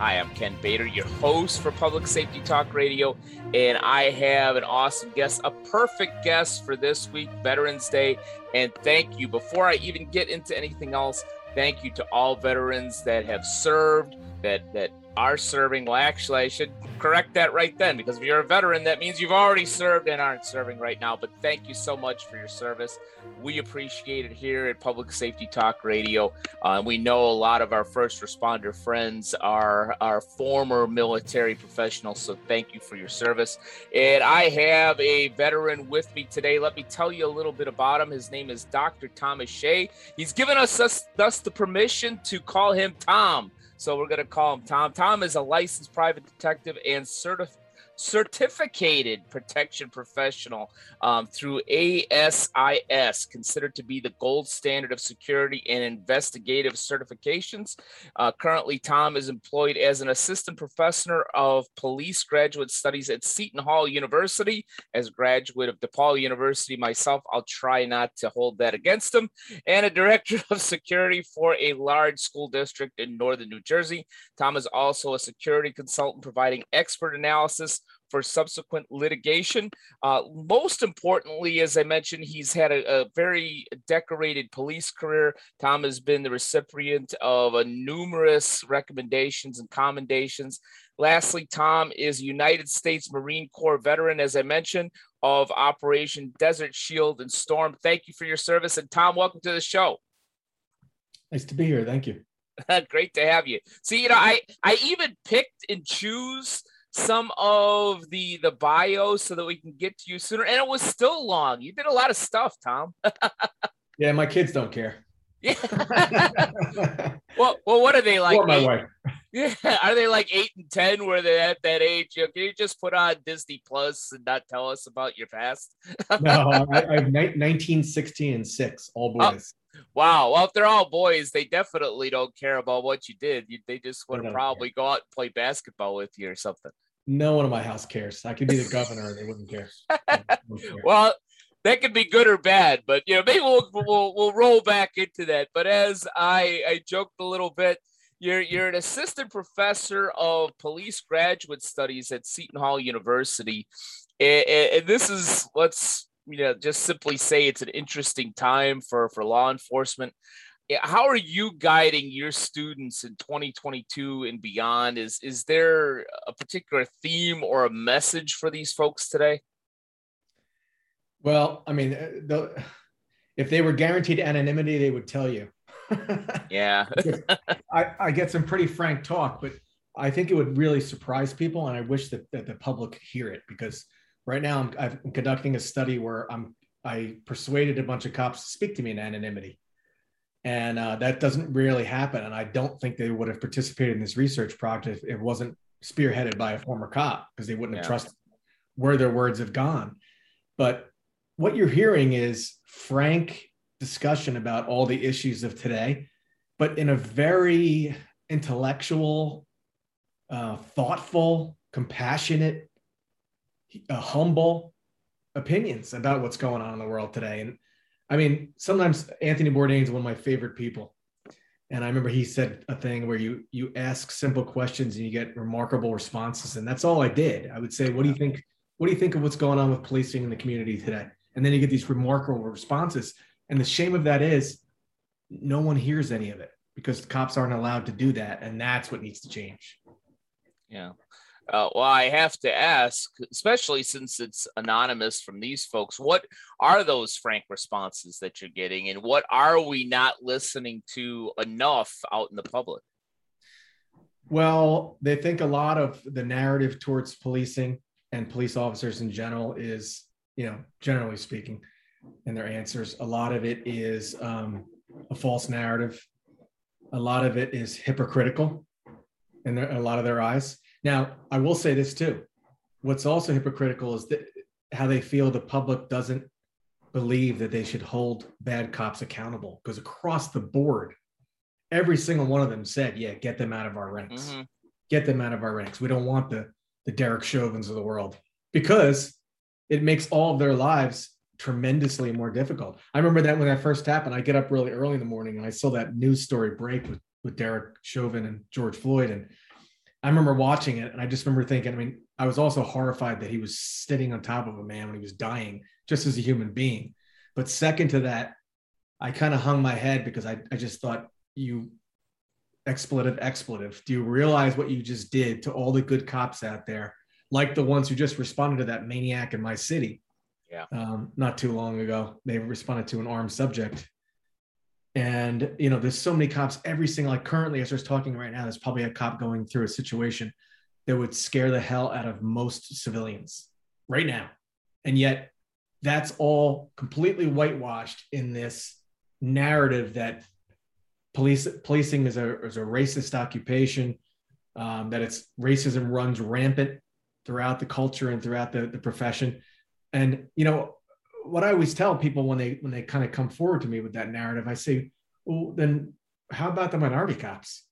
Hi, I'm Ken Bader, your host for Public Safety Talk Radio, and I have an awesome guest, a perfect guest for this week, Veterans Day. And thank you. Before I even get into anything else, thank you to all veterans that have served, that that are serving. Well, actually, I should correct that right then because if you're a veteran, that means you've already served and aren't serving right now. But thank you so much for your service. We appreciate it here at Public Safety Talk Radio. Uh, we know a lot of our first responder friends are, are former military professionals, so thank you for your service. And I have a veteran with me today. Let me tell you a little bit about him. His name is Dr. Thomas Shea. He's given us, us thus the permission to call him Tom. So we're going to call him Tom. Tom is a licensed private detective and certified certificated protection professional um, through ASIS, considered to be the gold standard of security and investigative certifications. Uh, currently, Tom is employed as an assistant professor of police graduate studies at Seton Hall University. As a graduate of DePaul University myself, I'll try not to hold that against him, and a director of security for a large school district in northern New Jersey. Tom is also a security consultant providing expert analysis for subsequent litigation. Uh, most importantly, as I mentioned, he's had a, a, very decorated police career. Tom has been the recipient of a numerous recommendations and commendations. Lastly, Tom is a United States Marine Corps veteran, as I mentioned, of Operation Desert Shield and Storm. Thank you for your service. And Tom, welcome to the show. Nice to be here. Thank you. Great to have you. See, you know, I I even picked and choose some of the the bio so that we can get to you sooner. And it was still long. You did a lot of stuff, Tom. yeah, my kids don't care. Yeah. well, well, what are they like? Or my eight, wife. Yeah, are they like eight and ten where they're at that age? You know, can you just put on Disney Plus and not tell us about your past? no, I, I have 19, 16, and six, all oh, boys. Oh, wow. Well, if they're all boys, they definitely don't care about what you did. You, they just want to probably care. go out and play basketball with you or something. No one in my house cares. I could be the governor, and they wouldn't care. well, that could be good or bad, but you know, maybe we'll we'll we'll roll back into that. But as I I joked a little bit, you're you're an assistant professor of police graduate studies at Seton Hall University, and, and this is let's you know just simply say it's an interesting time for for law enforcement. How are you guiding your students in 2022 and beyond? Is is there a particular theme or a message for these folks today? Well, I mean, uh, the, if they were guaranteed anonymity, they would tell you. yeah. I, I get some pretty frank talk, but I think it would really surprise people. And I wish that, that the public could hear it because right now I'm, I'm conducting a study where I'm, I persuaded a bunch of cops to speak to me in anonymity. And uh, that doesn't really happen. And I don't think they would have participated in this research project if it wasn't spearheaded by a former cop because they wouldn't yeah. have trusted where their words have gone. But what you're hearing is frank discussion about all the issues of today, but in a very intellectual, uh, thoughtful, compassionate, uh, humble opinions about what's going on in the world today. And I mean, sometimes Anthony Bourdain is one of my favorite people. And I remember he said a thing where you you ask simple questions and you get remarkable responses. And that's all I did. I would say, what do you think? What do you think of what's going on with policing in the community today? And then you get these remarkable responses. And the shame of that is no one hears any of it because the cops aren't allowed to do that. And that's what needs to change. Yeah. Uh, well i have to ask especially since it's anonymous from these folks what are those frank responses that you're getting? And what are we not listening to enough out in the public? Well they think a lot of the narrative towards policing and police officers in general is you know, generally speaking, in their answers. A lot of it is um, a false narrative. A lot of it is hypocritical in their, a lot of their eyes. Now, I will say this too. what's also hypocritical is that how they feel the public doesn't believe that they should hold bad cops accountable because across the board every single one of them said yeah get them out of our ranks mm-hmm. get them out of our ranks we don't want the the derek chauvins of the world because it makes all of their lives tremendously more difficult i remember that when that first happened i get up really early in the morning and i saw that news story break with, with derek chauvin and george floyd and i remember watching it and i just remember thinking i mean i was also horrified that he was sitting on top of a man when he was dying just as a human being. But second to that, I kind of hung my head because I, I just thought you expletive expletive. Do you realize what you just did to all the good cops out there, like the ones who just responded to that maniac in my city? Yeah. Um, not too long ago, they responded to an armed subject. And you know, there's so many cops. Every single like currently, as I was talking right now, there's probably a cop going through a situation that would scare the hell out of most civilians right now. And yet that's all completely whitewashed in this narrative that police policing is a, is a racist occupation, um, that it's racism runs rampant throughout the culture and throughout the, the profession. And you know what I always tell people when they when they kind of come forward to me with that narrative, I say, well, then how about the minority cops?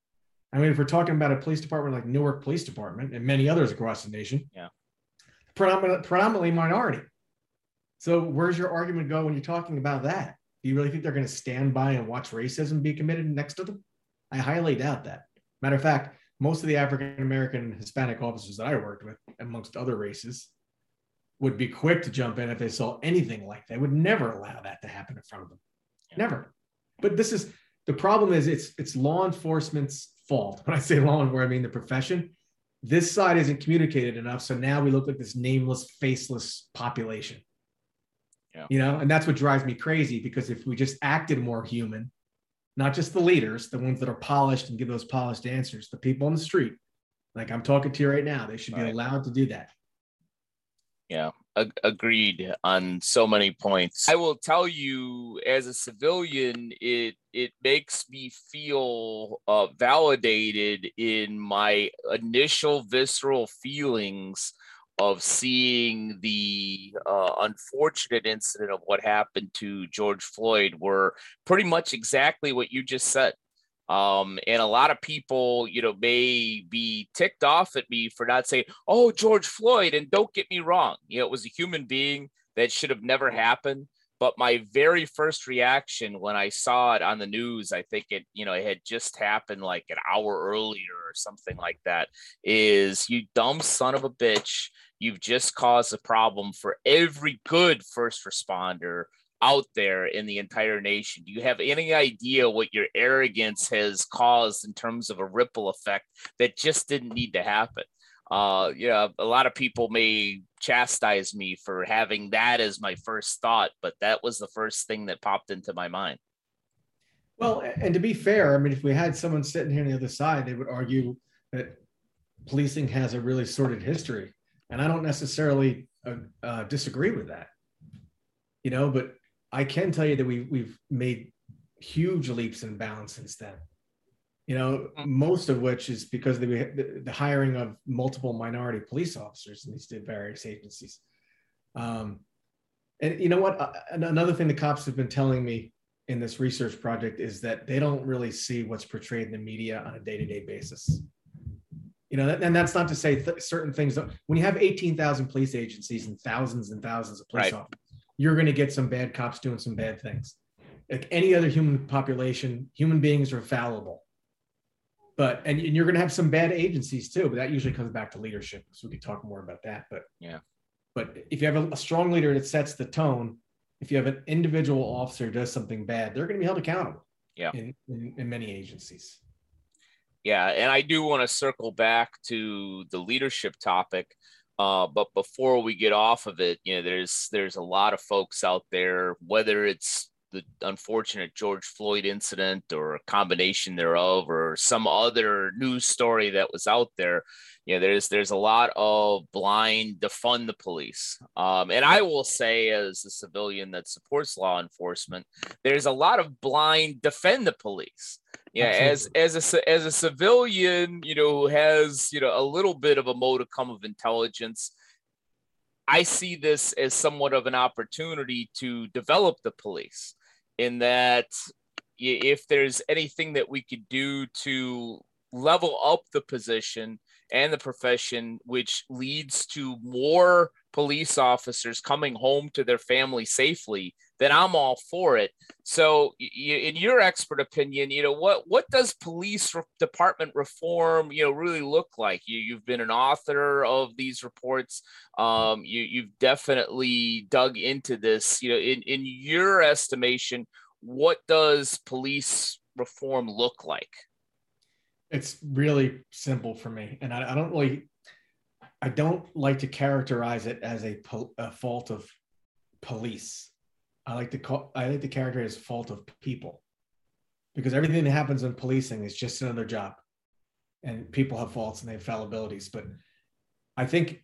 I mean, if we're talking about a police department like Newark Police Department and many others across the nation, yeah, predominant, predominantly minority. So where's your argument go when you're talking about that? Do you really think they're going to stand by and watch racism be committed next to them? I highly doubt that. Matter of fact, most of the African American Hispanic officers that I worked with, amongst other races, would be quick to jump in if they saw anything like that. Would never allow that to happen in front of them. Never. But this is the problem is it's it's law enforcement's fault. When I say law enforcement, I mean the profession. This side isn't communicated enough. So now we look like this nameless, faceless population. Yeah. You know, and that's what drives me crazy because if we just acted more human, not just the leaders, the ones that are polished and give those polished answers, the people on the street, like I'm talking to you right now, they should be right. allowed to do that. Yeah, ag- agreed on so many points. I will tell you, as a civilian, it it makes me feel uh, validated in my initial visceral feelings of seeing the uh, unfortunate incident of what happened to George Floyd were pretty much exactly what you just said. Um, and a lot of people, you know, may be ticked off at me for not saying, oh, George Floyd. And don't get me wrong, you know, it was a human being that should have never happened. But my very first reaction when I saw it on the news, I think it, you know, it had just happened like an hour earlier or something like that, is you dumb son of a bitch you've just caused a problem for every good first responder out there in the entire nation. Do you have any idea what your arrogance has caused in terms of a ripple effect that just didn't need to happen? Uh, yeah, a lot of people may chastise me for having that as my first thought, but that was the first thing that popped into my mind. Well, and to be fair, I mean, if we had someone sitting here on the other side, they would argue that policing has a really sordid history and I don't necessarily uh, uh, disagree with that, you know, but I can tell you that we, we've made huge leaps and bounds since then. You know, mm-hmm. most of which is because of the, the hiring of multiple minority police officers in these various agencies. Um, and you know what? Uh, another thing the cops have been telling me in this research project is that they don't really see what's portrayed in the media on a day-to-day basis you know, and that's not to say th- certain things. When you have 18,000 police agencies and thousands and thousands of police right. officers, you're going to get some bad cops doing some bad things. Like any other human population, human beings are fallible. But and, and you're going to have some bad agencies too. But that usually comes back to leadership. So we could talk more about that. But yeah. But if you have a, a strong leader that sets the tone, if you have an individual officer does something bad, they're going to be held accountable. Yeah. In, in, in many agencies. Yeah, and I do want to circle back to the leadership topic. Uh, but before we get off of it, you know, there's there's a lot of folks out there, whether it's the unfortunate George Floyd incident or a combination thereof, or some other news story that was out there. You know, there's there's a lot of blind defund the police. Um, and I will say, as a civilian that supports law enforcement, there's a lot of blind defend the police yeah Absolutely. as as a as a civilian you know who has you know a little bit of a modicum of intelligence I see this as somewhat of an opportunity to develop the police in that if there's anything that we could do to level up the position and the profession, which leads to more police officers coming home to their family safely, then I'm all for it. So, in your expert opinion, you know what what does police department reform, you know, really look like? You you've been an author of these reports. Um, you you've definitely dug into this. You know, in in your estimation, what does police reform look like? It's really simple for me, and I, I don't really, I don't like to characterize it as a, a fault of police. I like to call, I like to characterize as fault of people, because everything that happens in policing is just another job, and people have faults and they have fallibilities. But I think,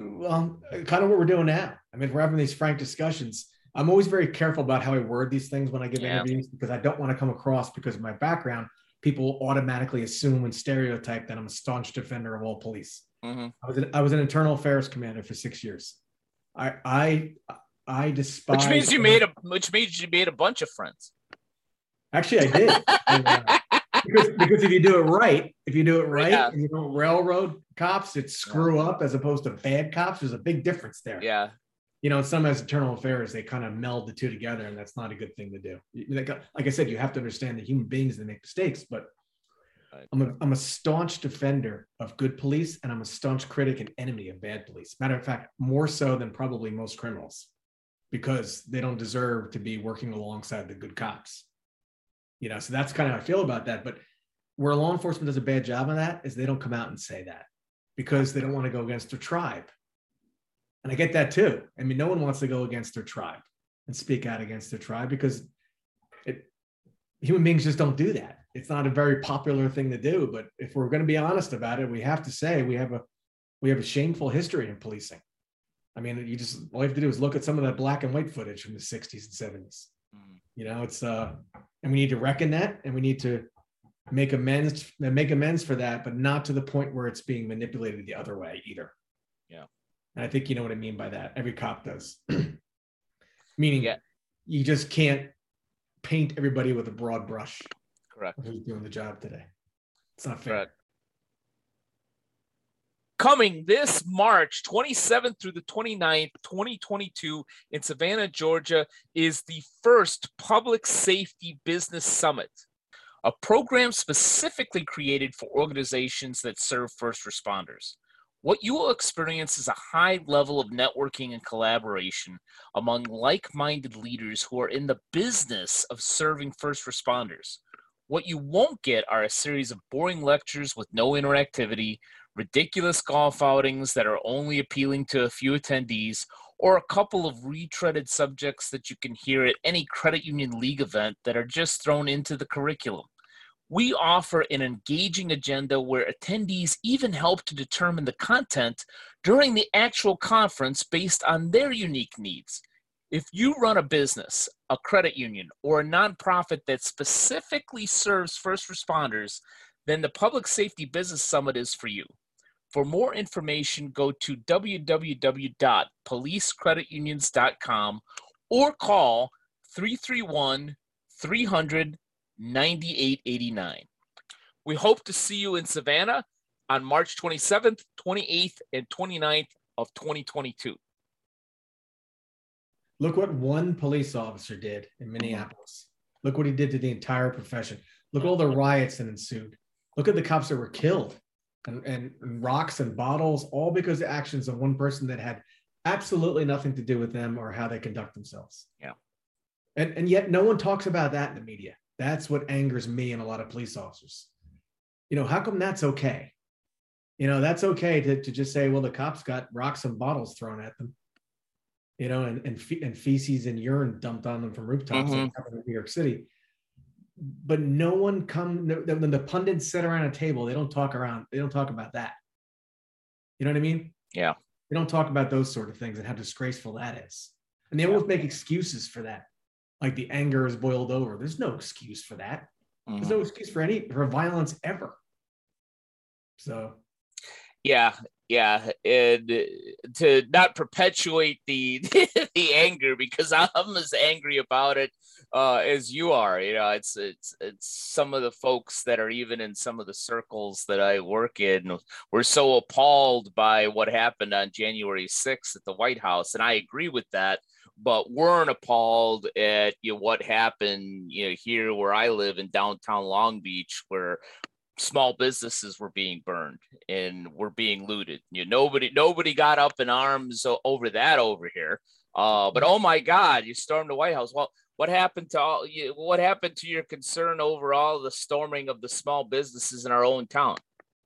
well, kind of what we're doing now. I mean, we're having these frank discussions. I'm always very careful about how I word these things when I give yeah. interviews because I don't want to come across because of my background people automatically assume and stereotype that I'm a staunch defender of all police. Mm-hmm. I was an, I was an internal affairs commander for six years. I I I despise. Which means you made a which means you made a bunch of friends. Actually, I did. because, because if you do it right, if you do it right, yeah. and you don't railroad cops, it's screw yeah. up as opposed to bad cops. There's a big difference there. Yeah, you know, some as internal affairs, they kind of meld the two together, and that's not a good thing to do. Like, uh, like I said, you have to understand that human beings that make mistakes, but I'm a, I'm a staunch defender of good police, and I'm a staunch critic and enemy of bad police. Matter of fact, more so than probably most criminals, because they don't deserve to be working alongside the good cops. You know, so that's kind of how I feel about that. But where law enforcement does a bad job on that is they don't come out and say that because they don't want to go against their tribe and I get that too. I mean, no one wants to go against their tribe and speak out against their tribe because it, human beings just don't do that. It's not a very popular thing to do. But if we're going to be honest about it, we have to say we have a we have a shameful history in policing. I mean, you just all you have to do is look at some of that black and white footage from the 60s and 70s. Mm. You know, it's uh, and we need to reckon that, and we need to make amends make amends for that, but not to the point where it's being manipulated the other way either. Yeah. And I think you know what I mean by that. Every cop does. Meaning yeah. you just can't paint everybody with a broad brush. Correct. Who's doing the job today. It's not fair. Correct. Coming this March 27th through the 29th, 2022, in Savannah, Georgia, is the first Public Safety Business Summit, a program specifically created for organizations that serve first responders. What you will experience is a high level of networking and collaboration among like minded leaders who are in the business of serving first responders. What you won't get are a series of boring lectures with no interactivity, ridiculous golf outings that are only appealing to a few attendees, or a couple of retreaded subjects that you can hear at any credit union league event that are just thrown into the curriculum. We offer an engaging agenda where attendees even help to determine the content during the actual conference based on their unique needs. If you run a business, a credit union, or a nonprofit that specifically serves first responders, then the Public Safety Business Summit is for you. For more information, go to www.policecreditunions.com or call 331 300 9889. We hope to see you in Savannah on March 27th, 28th, and 29th of 2022. Look what one police officer did in Minneapolis. Look what he did to the entire profession. Look at all the riots that ensued. Look at the cops that were killed and, and, and rocks and bottles, all because of actions of one person that had absolutely nothing to do with them or how they conduct themselves. Yeah. And, and yet no one talks about that in the media. That's what angers me and a lot of police officers. You know, how come that's okay? You know, that's okay to, to just say, well, the cops got rocks and bottles thrown at them, you know, and, and, fe- and feces and urine dumped on them from rooftops mm-hmm. in New York City. But no one come when the pundits sit around a table, they don't talk around, they don't talk about that. You know what I mean? Yeah. They don't talk about those sort of things and how disgraceful that is. And they yeah. always make excuses for that like the anger is boiled over. There's no excuse for that. Mm-hmm. There's no excuse for any for violence ever. So, yeah, yeah, and to not perpetuate the the anger because I'm as angry about it uh, as you are. You know, it's it's it's some of the folks that are even in some of the circles that I work in were so appalled by what happened on January 6th at the White House, and I agree with that. But weren't appalled at you know, what happened, you know, here where I live in downtown Long Beach, where small businesses were being burned and were being looted. You know, nobody nobody got up in arms over that over here. Uh, but oh my God, you stormed the White House. Well, what happened to all? You, What happened to your concern over all the storming of the small businesses in our own town?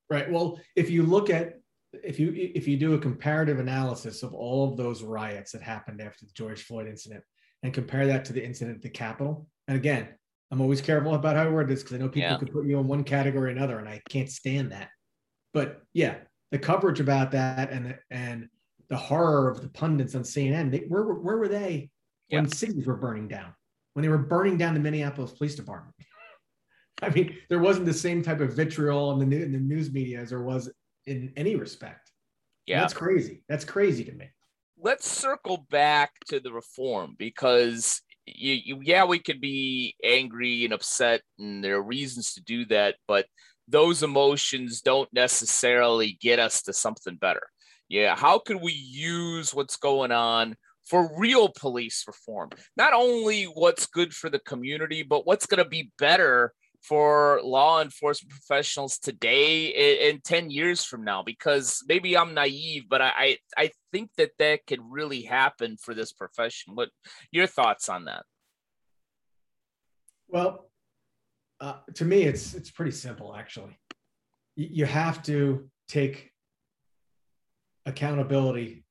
Right. Well, if you look at if you if you do a comparative analysis of all of those riots that happened after the George Floyd incident and compare that to the incident at the Capitol, and again, I'm always careful about how I word this because I know people yeah. can put you in one category or another, and I can't stand that. But yeah, the coverage about that and and the horror of the pundits on CNN, they, where where were they when yeah. cities were burning down? When they were burning down the Minneapolis Police Department? I mean, there wasn't the same type of vitriol in the, new, in the news media as there was in any respect. Yeah, that's crazy. That's crazy to me. Let's circle back to the reform because you, you, yeah, we could be angry and upset, and there are reasons to do that, but those emotions don't necessarily get us to something better. Yeah, how can we use what's going on for real police reform? Not only what's good for the community, but what's going to be better for law enforcement professionals today and 10 years from now because maybe i'm naive but I, I think that that could really happen for this profession. What your thoughts on that? Well uh, to me it's it's pretty simple actually. You have to take accountability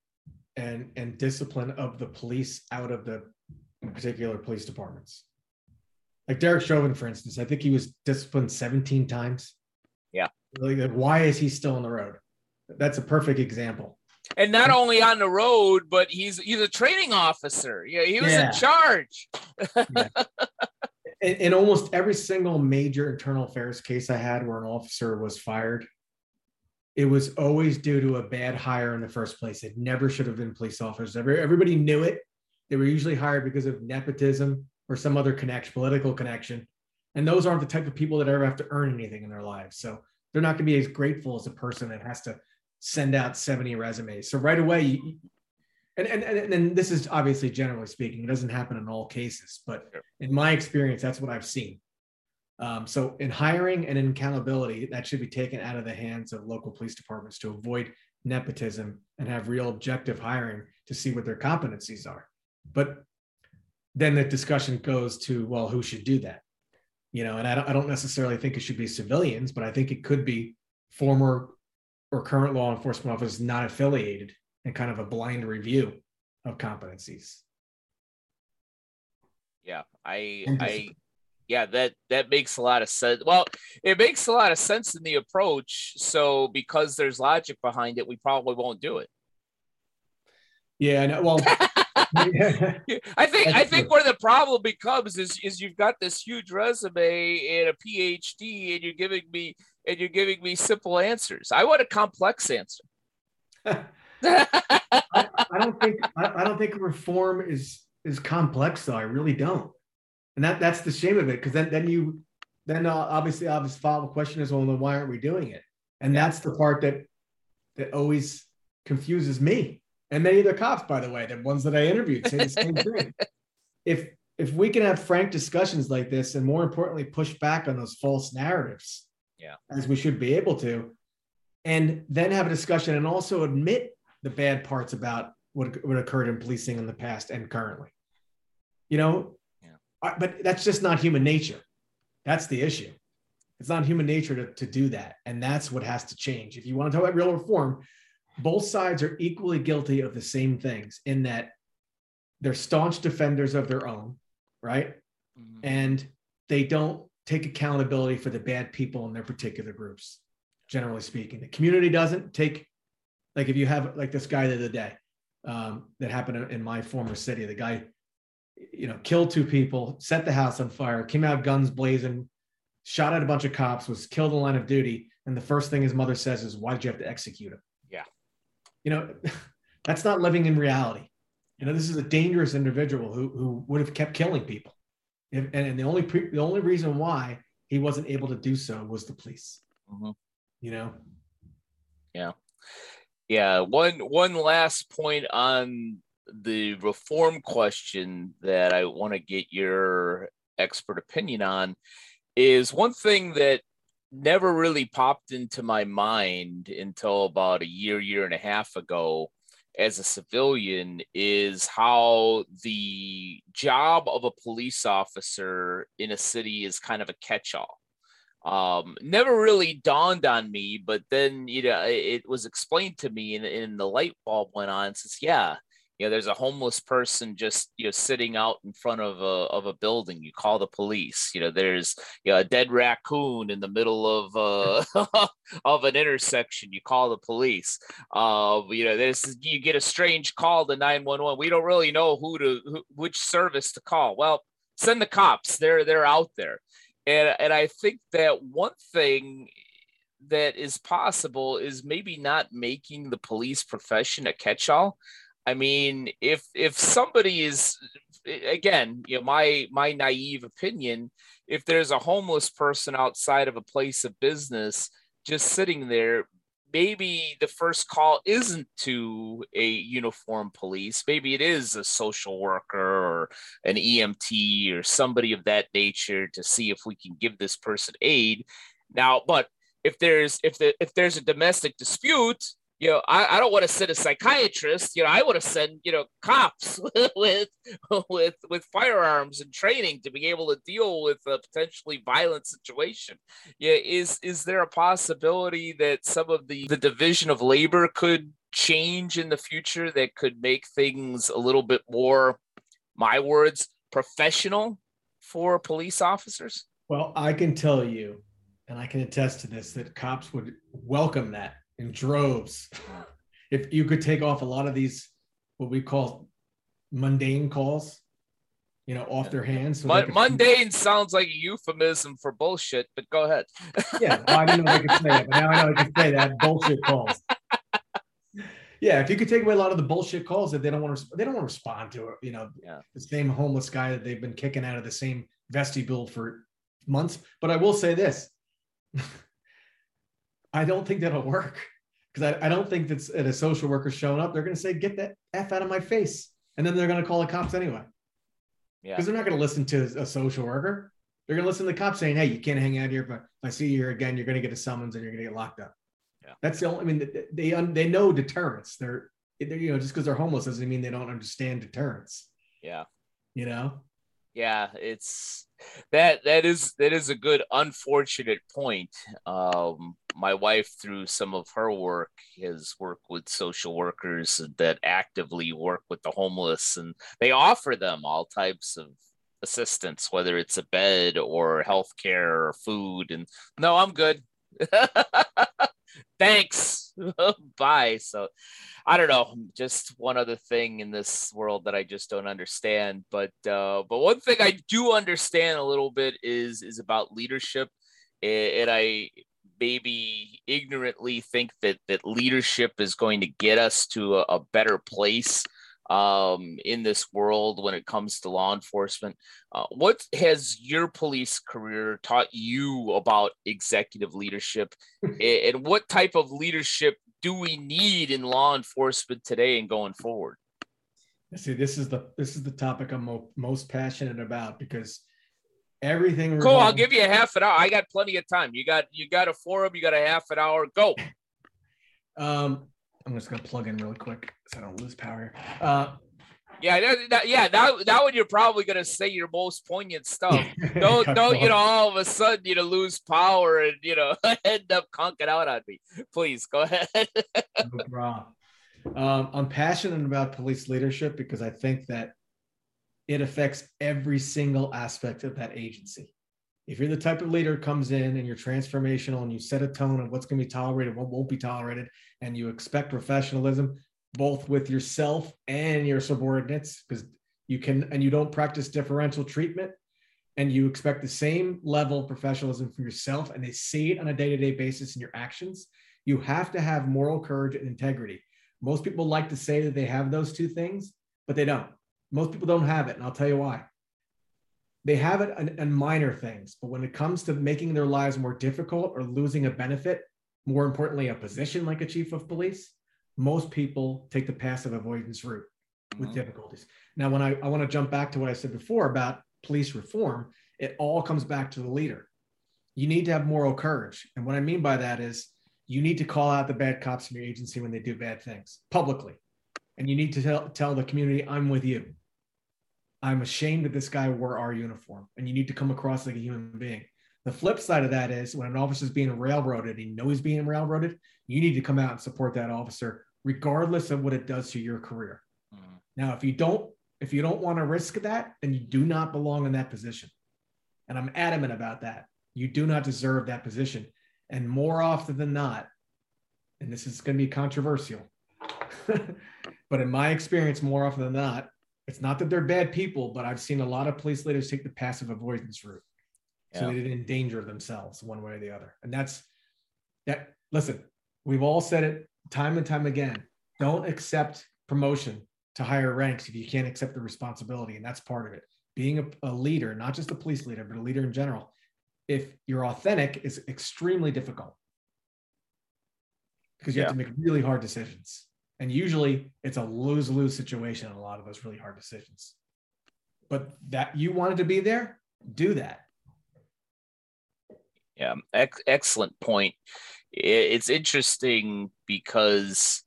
and and discipline of the police out of the particular police departments like Derek Chauvin, for instance, I think he was disciplined 17 times. Yeah. Like, why is he still on the road? That's a perfect example. And not only on the road, but he's he's a training officer. Yeah, he was yeah. in charge. yeah. in, in almost every single major internal affairs case I had where an officer was fired, it was always due to a bad hire in the first place. It never should have been police officers. Everybody knew it. They were usually hired because of nepotism or some other connection, political connection. And those aren't the type of people that ever have to earn anything in their lives. So they're not going to be as grateful as a person that has to send out 70 resumes. So right away, you, and, and, and, and this is obviously generally speaking, it doesn't happen in all cases, but in my experience, that's what I've seen. Um, so in hiring and in accountability, that should be taken out of the hands of local police departments to avoid nepotism and have real objective hiring to see what their competencies are. But then the discussion goes to well who should do that? You know and I don't, I don't necessarily think it should be civilians but i think it could be former or current law enforcement officers not affiliated and kind of a blind review of competencies. Yeah i i yeah that that makes a lot of sense. Well it makes a lot of sense in the approach so because there's logic behind it we probably won't do it. Yeah no, well I think I think where the problem becomes is is you've got this huge resume and a PhD, and you're giving me and you're giving me simple answers. I want a complex answer. I, I, don't think I, I, don't think reform is is complex though. I really don't, and that that's the shame of it because then then you then uh, obviously obvious follow up question is well then why aren't we doing it? And that's the part that that always confuses me and many of the cops, by the way, the ones that I interviewed, say the same thing. If if we can have frank discussions like this, and more importantly, push back on those false narratives, yeah, as we should be able to, and then have a discussion and also admit the bad parts about what what occurred in policing in the past and currently. You know, yeah. But that's just not human nature. That's the issue. It's not human nature to, to do that. And that's what has to change. If you want to talk about real reform, both sides are equally guilty of the same things in that they're staunch defenders of their own, right? Mm-hmm. And they don't take accountability for the bad people in their particular groups, generally speaking. The community doesn't take, like, if you have like this guy the other day um, that happened in my former city, the guy, you know, killed two people, set the house on fire, came out guns blazing, shot at a bunch of cops, was killed in line of duty. And the first thing his mother says is, Why did you have to execute him? You know, that's not living in reality. You know, this is a dangerous individual who who would have kept killing people, and, and the only pre, the only reason why he wasn't able to do so was the police. Mm-hmm. You know. Yeah, yeah. One one last point on the reform question that I want to get your expert opinion on is one thing that never really popped into my mind until about a year, year and a half ago as a civilian is how the job of a police officer in a city is kind of a catch all. Um, never really dawned on me, but then you know it, was explained to me, and, and the light bulb went on. Says, "Yeah, you know there's a homeless person just you know sitting out in front of a of a building. You call the police. You know there's you know, a dead raccoon in the middle of uh of an intersection. You call the police. Uh you know there's you get a strange call to 911 we don't really know who to who, which service to call. Well send the cops. They're they're out there. And and i think that one thing that is possible is maybe not making the police profession a catch-all I mean, if if somebody is again, you know, my my naive opinion, if there's a homeless person outside of a place of business just sitting there, maybe the first call isn't to a uniform police. Maybe it is a social worker or an EMT or somebody of that nature to see if we can give this person aid. Now, but if there's if the if there's a domestic dispute, you know, I, I don't want to send a psychiatrist. You know, I want to send you know cops with with with firearms and training to be able to deal with a potentially violent situation. Yeah, is is there a possibility that some of the the division of labor could change in the future that could make things a little bit more, my words, professional for police officers? Well, I can tell you, and I can attest to this, that cops would welcome that in droves. if you could take off a lot of these, what we call mundane calls, you know, off their hands. So mundane sounds like a euphemism for bullshit, but go ahead. yeah, well, I didn't know I could say that, but now I know I can say that bullshit calls. Yeah, if you could take away a lot of the bullshit calls that they don't want to, they don't want to respond to it. You know, yeah. the same homeless guy that they've been kicking out of the same vestibule for months. But I will say this: I don't think that'll work because I, I don't think that's at a social worker showing up. They're going to say, "Get that f out of my face," and then they're going to call the cops anyway. Yeah, because they're not going to listen to a social worker. They're going to listen to the cops saying, "Hey, you can't hang out here. But if I see you here again, you're going to get a summons and you're going to get locked up." Yeah, that's the only. I mean, they they know deterrence. They're, they're you know just because they're homeless doesn't mean they don't understand deterrence. Yeah, you know. Yeah, it's that that is that is a good unfortunate point. Um, my wife, through some of her work, has worked with social workers that actively work with the homeless, and they offer them all types of assistance, whether it's a bed or health care or food. And no, I'm good. Thanks. Bye. So I don't know, just one other thing in this world that I just don't understand. But uh, but one thing I do understand a little bit is is about leadership, and I maybe ignorantly think that that leadership is going to get us to a, a better place um, in this world when it comes to law enforcement. Uh, what has your police career taught you about executive leadership, and what type of leadership do we need in law enforcement today and going forward? See, this is the this is the topic I'm mo- most passionate about because everything. Cool. I'll give you a half an hour. I got plenty of time. You got you got a forum. You got a half an hour. Go. um, I'm just gonna plug in really quick so I don't lose power. Uh, yeah, that, that, yeah, that that one you're probably gonna say your most poignant stuff. Don't don't you know all of a sudden you know lose power and you know end up conking out on me. Please go ahead. no problem. Um, I'm passionate about police leadership because I think that it affects every single aspect of that agency. If you're the type of leader comes in and you're transformational and you set a tone of what's going to be tolerated, what won't be tolerated, and you expect professionalism, both with yourself and your subordinates because you can and you don't practice differential treatment and you expect the same level of professionalism from yourself and they see it on a day-to-day basis in your actions you have to have moral courage and integrity Most people like to say that they have those two things, but they don't. Most people don't have it, and I'll tell you why. They have it in, in minor things, but when it comes to making their lives more difficult or losing a benefit, more importantly, a position like a chief of police, most people take the passive avoidance route with mm-hmm. difficulties. Now, when I, I want to jump back to what I said before about police reform, it all comes back to the leader. You need to have moral courage. And what I mean by that is you need to call out the bad cops in your agency when they do bad things publicly. And you need to tell, tell the community, I'm with you. I'm ashamed that this guy wore our uniform. And you need to come across like a human being. The flip side of that is when an officer is being railroaded, he knows he's being railroaded, you need to come out and support that officer, regardless of what it does to your career. Mm-hmm. Now, if you don't, if you don't want to risk that, then you do not belong in that position. And I'm adamant about that. You do not deserve that position. And more often than not, and this is going to be controversial, but in my experience, more often than not, it's not that they're bad people, but I've seen a lot of police leaders take the passive avoidance route. Yeah. So they didn't endanger themselves one way or the other. And that's that. Listen, we've all said it time and time again. Don't accept promotion to higher ranks if you can't accept the responsibility. And that's part of it. Being a, a leader, not just a police leader, but a leader in general, if you're authentic, is extremely difficult because you yeah. have to make really hard decisions. And usually it's a lose lose situation in a lot of those really hard decisions. But that you wanted to be there, do that. Yeah, ex- excellent point. It's interesting because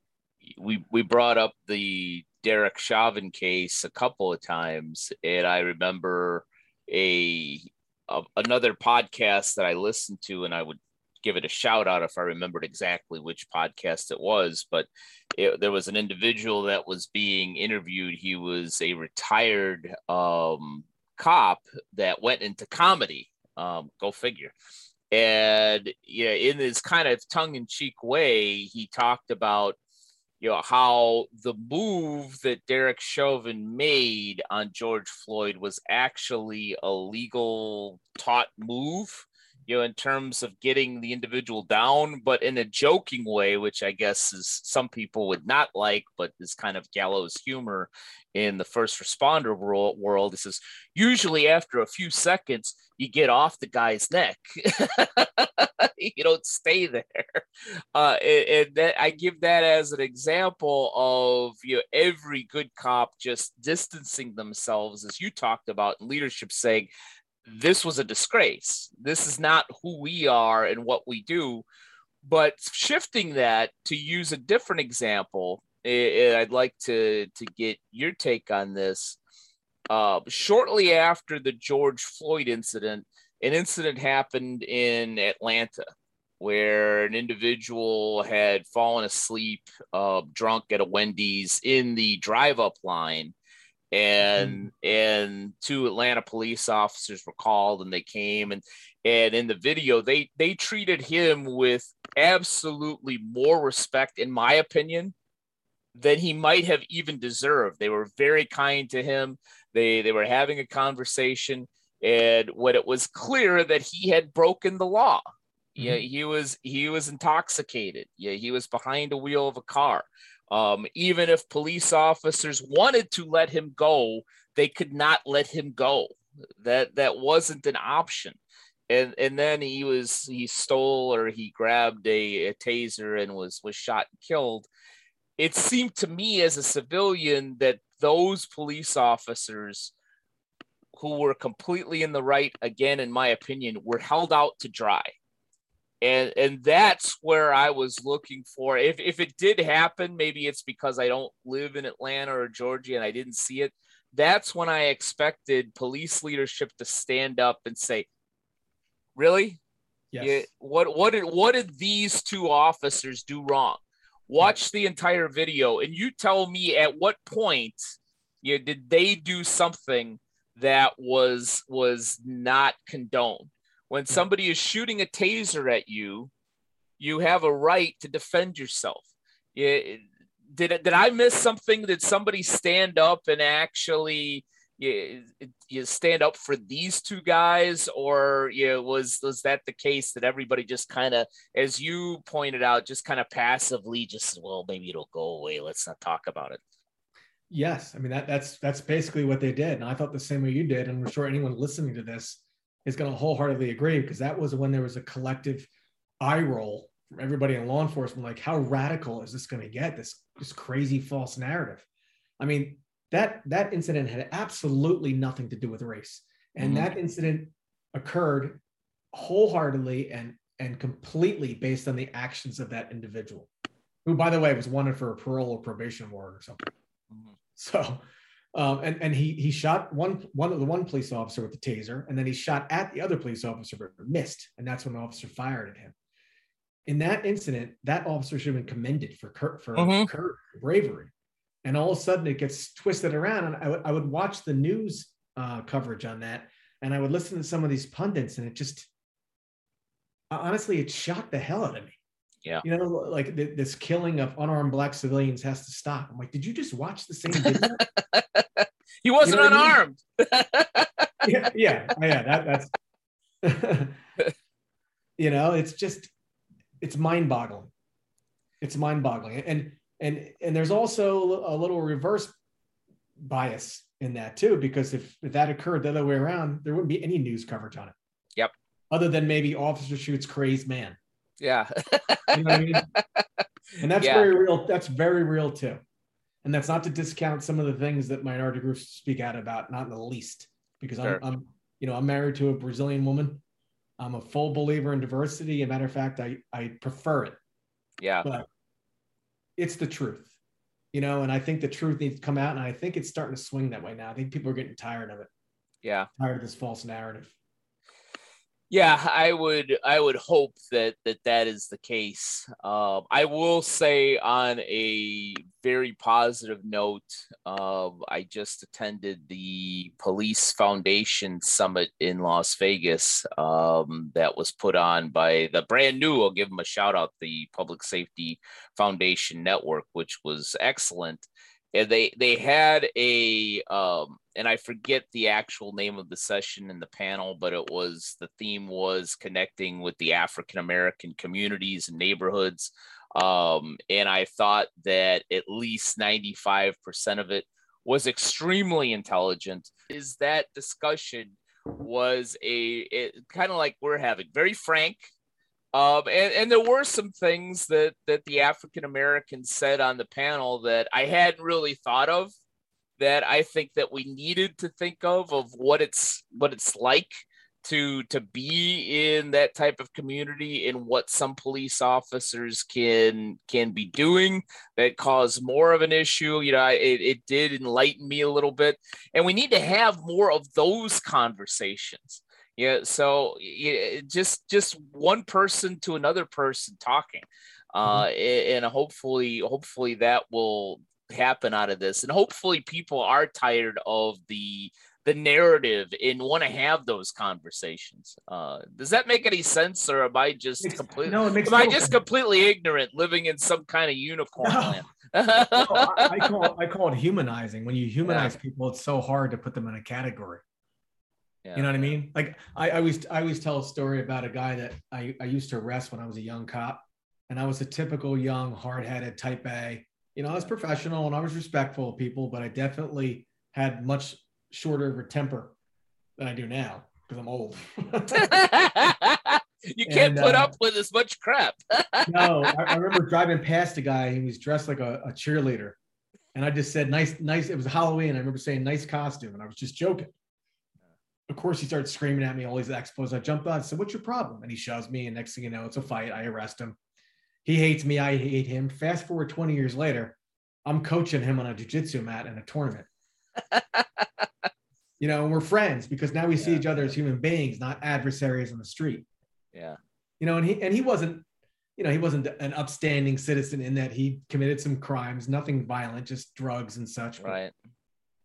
we we brought up the Derek Chauvin case a couple of times, and I remember a another podcast that I listened to, and I would give it a shout out if I remembered exactly which podcast it was. But it, there was an individual that was being interviewed. He was a retired um, cop that went into comedy. Um, go figure. And yeah, in this kind of tongue in cheek way, he talked about you know how the move that Derek Chauvin made on George Floyd was actually a legal taught move you know in terms of getting the individual down but in a joking way which I guess is some people would not like but is kind of gallows humor in the first responder world. This is usually after a few seconds, you get off the guy's neck. you don't stay there. Uh, and, and that, I give that as an example of you know, every good cop just distancing themselves, as you talked about in leadership, saying, this was a disgrace. This is not who we are and what we do. But shifting that to use a different example, I'd like to to get your take on this. Uh, shortly after the George Floyd incident, an incident happened in Atlanta where an individual had fallen asleep uh, drunk at a Wendy's in the drive-up line, and mm. and two Atlanta police officers were called, and they came and and in the video they they treated him with absolutely more respect, in my opinion, than he might have even deserved. They were very kind to him. They they were having a conversation, and when it was clear that he had broken the law, mm-hmm. yeah, he was he was intoxicated. Yeah, he was behind the wheel of a car. Um, even if police officers wanted to let him go, they could not let him go. That that wasn't an option. And and then he was he stole or he grabbed a, a taser and was was shot and killed it seemed to me as a civilian that those police officers who were completely in the right again in my opinion were held out to dry and and that's where i was looking for. If, if it did happen maybe it's because i don't live in atlanta or georgia and i didn't see it. That's when i expected police leadership to stand up and say really? Yes. Yeah, what what did what did these two officers do wrong? Watch the entire video and you tell me at what point you did they do something that was was not condoned when hmm. somebody is shooting a taser at you you have a right to defend yourself yeah, did did I miss something? Did somebody stand up and actually, you, you stand up for these two guys, or you know, was was that the case that everybody just kind of, as you pointed out, just kind of passively just well maybe it'll go away. Let's not talk about it. Yes, I mean that that's that's basically what they did, and I thought the same way you did, and I'm sure anyone listening to this is going to wholeheartedly agree because that was when there was a collective eye roll from everybody in law enforcement, like how radical is this going to get? This this crazy false narrative. I mean, that that incident had absolutely nothing to do with race, and mm-hmm. that incident occurred wholeheartedly and and completely based on the actions of that individual, who, by the way, was wanted for a parole or probation warrant or something. Mm-hmm. So um, and and he he shot one one of the one police officer with the taser, and then he shot at the other police officer but missed, and that's when the officer fired at him. In that incident, that officer should have been commended for for mm-hmm. courage, bravery, and all of a sudden it gets twisted around. And I, w- I would watch the news uh, coverage on that, and I would listen to some of these pundits, and it just honestly it shocked the hell out of me. Yeah. You know, like th- this killing of unarmed black civilians has to stop. I'm like, did you just watch the same video? he wasn't you know unarmed. I mean? yeah, yeah, oh, yeah. That, that's you know, it's just it's mind-boggling. It's mind-boggling, and and and there's also a little reverse bias in that too, because if, if that occurred the other way around, there wouldn't be any news coverage on it. Yep. Other than maybe officer shoots crazed man. Yeah. you know I mean? And that's yeah. very real. That's very real too. And that's not to discount some of the things that minority groups speak out about, not in the least, because sure. I'm, I'm, you know, I'm married to a Brazilian woman. I'm a full believer in diversity. As a matter of fact, I, I prefer it. Yeah. But it's the truth, you know, and I think the truth needs to come out. And I think it's starting to swing that way now. I think people are getting tired of it. Yeah. Tired of this false narrative. Yeah, I would I would hope that that that is the case. Um, I will say on a very positive note, uh, I just attended the Police Foundation Summit in Las Vegas um, that was put on by the brand new. I'll give them a shout out, the Public Safety Foundation Network, which was excellent. And they they had a um, and I forget the actual name of the session in the panel, but it was the theme was connecting with the African American communities and neighborhoods. Um, and I thought that at least 95% of it was extremely intelligent. Is that discussion was a kind of like we're having very frank. Um, and, and there were some things that that the African Americans said on the panel that I hadn't really thought of that I think that we needed to think of of what it's what it's like to to be in that type of community and what some police officers can can be doing that cause more of an issue. You know it, it did enlighten me a little bit. And we need to have more of those conversations. Yeah so yeah, just just one person to another person talking uh, mm-hmm. and hopefully hopefully that will happen out of this and hopefully people are tired of the the narrative and want to have those conversations uh does that make any sense or am i just completely no, am i just sense. completely ignorant living in some kind of unicorn no. land no, I, I, call it, I call it humanizing when you humanize yeah. people it's so hard to put them in a category yeah. you know what i mean like I, I always i always tell a story about a guy that I, I used to arrest when i was a young cop and i was a typical young hard-headed type a you know, I was professional and I was respectful of people, but I definitely had much shorter of a temper than I do now because I'm old. you can't and, put uh, up with as much crap. no, I, I, remember driving past a guy. He was dressed like a, a, cheerleader, and I just said, "Nice, nice." It was Halloween. I remember saying, "Nice costume," and I was just joking. Of course, he started screaming at me all these expos. I jumped out. I said, "What's your problem?" And he shoves me, and next thing you know, it's a fight. I arrest him. He hates me. I hate him. Fast forward 20 years later, I'm coaching him on a jujitsu mat in a tournament. you know, and we're friends because now we yeah. see each other as human beings, not adversaries on the street. Yeah. You know, and he and he wasn't, you know, he wasn't an upstanding citizen in that he committed some crimes, nothing violent, just drugs and such. Right.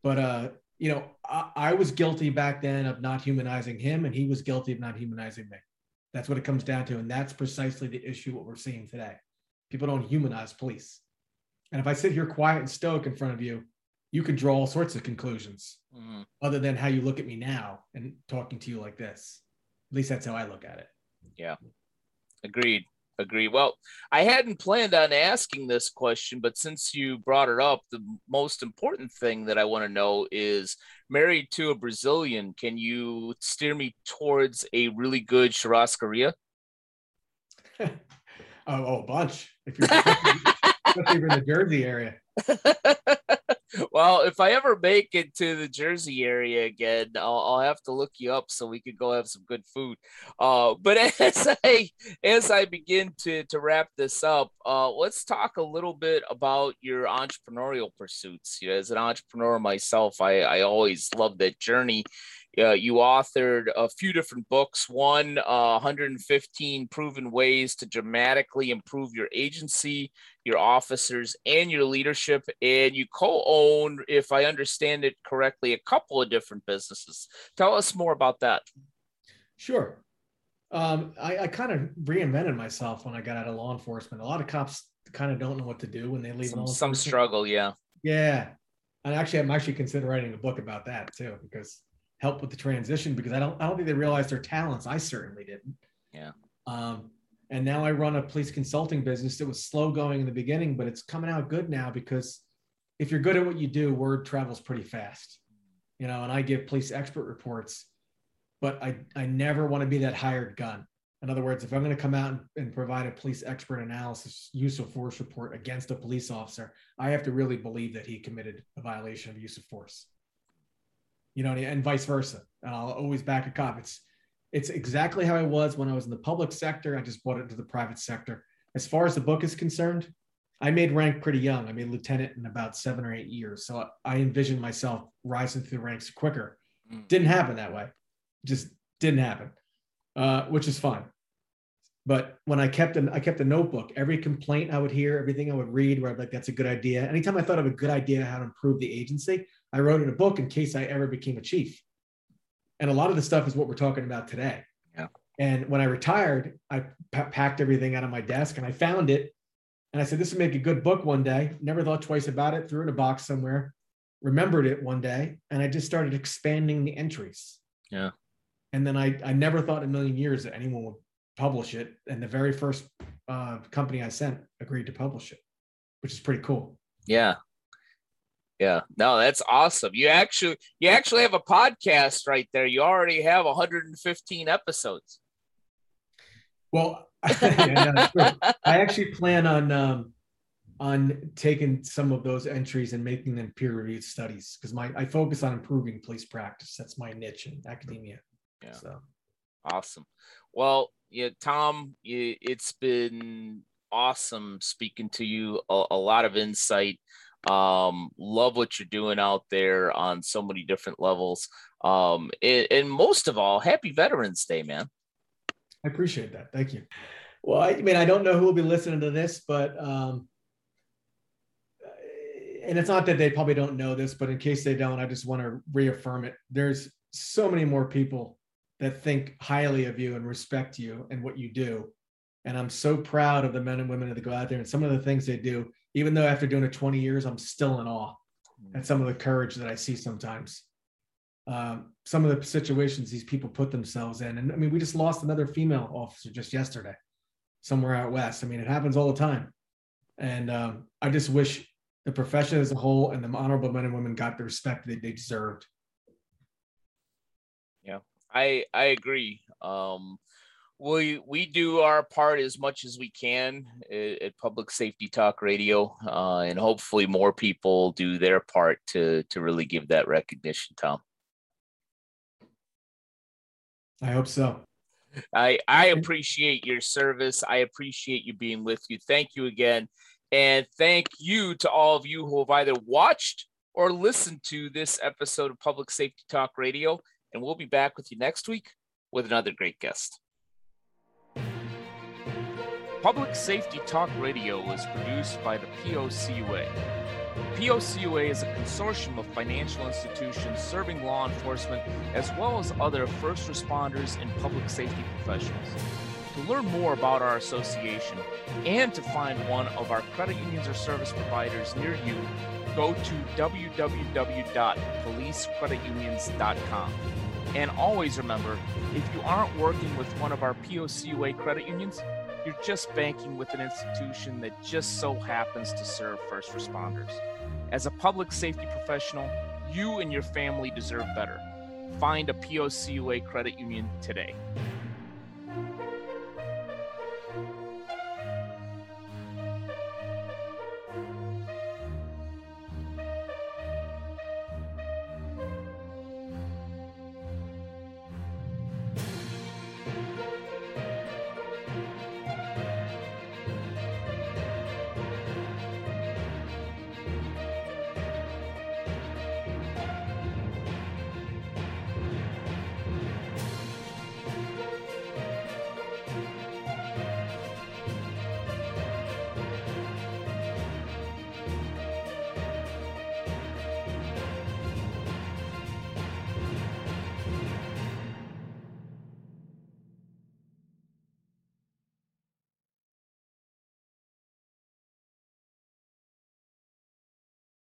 But, but uh, you know, I, I was guilty back then of not humanizing him, and he was guilty of not humanizing me. That's what it comes down to. And that's precisely the issue what we're seeing today. People don't humanize police. And if I sit here quiet and stoic in front of you, you could draw all sorts of conclusions mm-hmm. other than how you look at me now and talking to you like this. At least that's how I look at it. Yeah. Agreed. Agreed. Well, I hadn't planned on asking this question, but since you brought it up, the most important thing that I want to know is married to a Brazilian, can you steer me towards a really good churrascaria? oh, oh, a bunch. If you're, especially in the Jersey area. well, if I ever make it to the Jersey area again, I'll, I'll, have to look you up so we could go have some good food. Uh, but as I as I begin to to wrap this up, uh, let's talk a little bit about your entrepreneurial pursuits. You know, as an entrepreneur myself, I I always love that journey uh, you authored a few different books. One, uh, 115 proven ways to dramatically improve your agency, your officers, and your leadership. And you co own, if I understand it correctly, a couple of different businesses. Tell us more about that. Sure. Um, I, I kind of reinvented myself when I got out of law enforcement. A lot of cops kind of don't know what to do when they leave. Some, some struggle, yeah. Yeah. And actually, I'm actually considering writing a book about that too, because help with the transition because I don't I don't think they realized their talents. I certainly didn't. Yeah. Um, and now I run a police consulting business. It was slow going in the beginning, but it's coming out good now because if you're good at what you do, word travels pretty fast. You know, and I give police expert reports, but I I never want to be that hired gun. In other words, if I'm going to come out and, and provide a police expert analysis use of force report against a police officer, I have to really believe that he committed a violation of use of force you know, and vice versa. And I'll always back a cop. It's it's exactly how I was when I was in the public sector. I just brought it to the private sector. As far as the book is concerned, I made rank pretty young. I made lieutenant in about seven or eight years. So I envisioned myself rising through the ranks quicker. Mm. Didn't happen that way. Just didn't happen, uh, which is fine. But when I kept an I kept a notebook, every complaint I would hear, everything I would read, where I'm like, that's a good idea. Anytime I thought of a good idea how to improve the agency, I wrote it in a book in case I ever became a chief. And a lot of the stuff is what we're talking about today. Yeah. And when I retired, I p- packed everything out of my desk and I found it. And I said, this would make a good book one day. Never thought twice about it, threw it in a box somewhere, remembered it one day. And I just started expanding the entries. Yeah. And then I, I never thought in a million years that anyone would publish it. And the very first uh, company I sent agreed to publish it, which is pretty cool. Yeah. Yeah, no, that's awesome. You actually you actually have a podcast right there. You already have 115 episodes. Well, yeah, I actually plan on um, on taking some of those entries and making them peer reviewed studies because my I focus on improving police practice. That's my niche in academia. Yeah. So awesome. Well, yeah, Tom, it's been awesome speaking to you. A, a lot of insight. Um, love what you're doing out there on so many different levels. Um, and, and most of all, happy Veterans Day, man. I appreciate that. Thank you. Well, I, mean, I don't know who will be listening to this, but um, and it's not that they probably don't know this, but in case they don't, I just want to reaffirm it. There's so many more people that think highly of you and respect you and what you do. And I'm so proud of the men and women that go out there and some of the things they do even though after doing it 20 years, I'm still in awe at some of the courage that I see sometimes. Um, some of the situations these people put themselves in. And I mean, we just lost another female officer just yesterday, somewhere out west. I mean, it happens all the time. And um, I just wish the profession as a whole and the honorable men and women got the respect that they deserved. Yeah, I I agree. Um, we we do our part as much as we can at, at Public Safety Talk Radio, uh, and hopefully more people do their part to to really give that recognition. Tom, I hope so. I I appreciate your service. I appreciate you being with you. Thank you again, and thank you to all of you who have either watched or listened to this episode of Public Safety Talk Radio. And we'll be back with you next week with another great guest. Public Safety Talk Radio is produced by the POCUA. POCUA is a consortium of financial institutions serving law enforcement as well as other first responders and public safety professionals. To learn more about our association and to find one of our credit unions or service providers near you, go to www.policecreditunions.com. And always remember if you aren't working with one of our POCUA credit unions, you're just banking with an institution that just so happens to serve first responders. As a public safety professional, you and your family deserve better. Find a POCUA credit union today.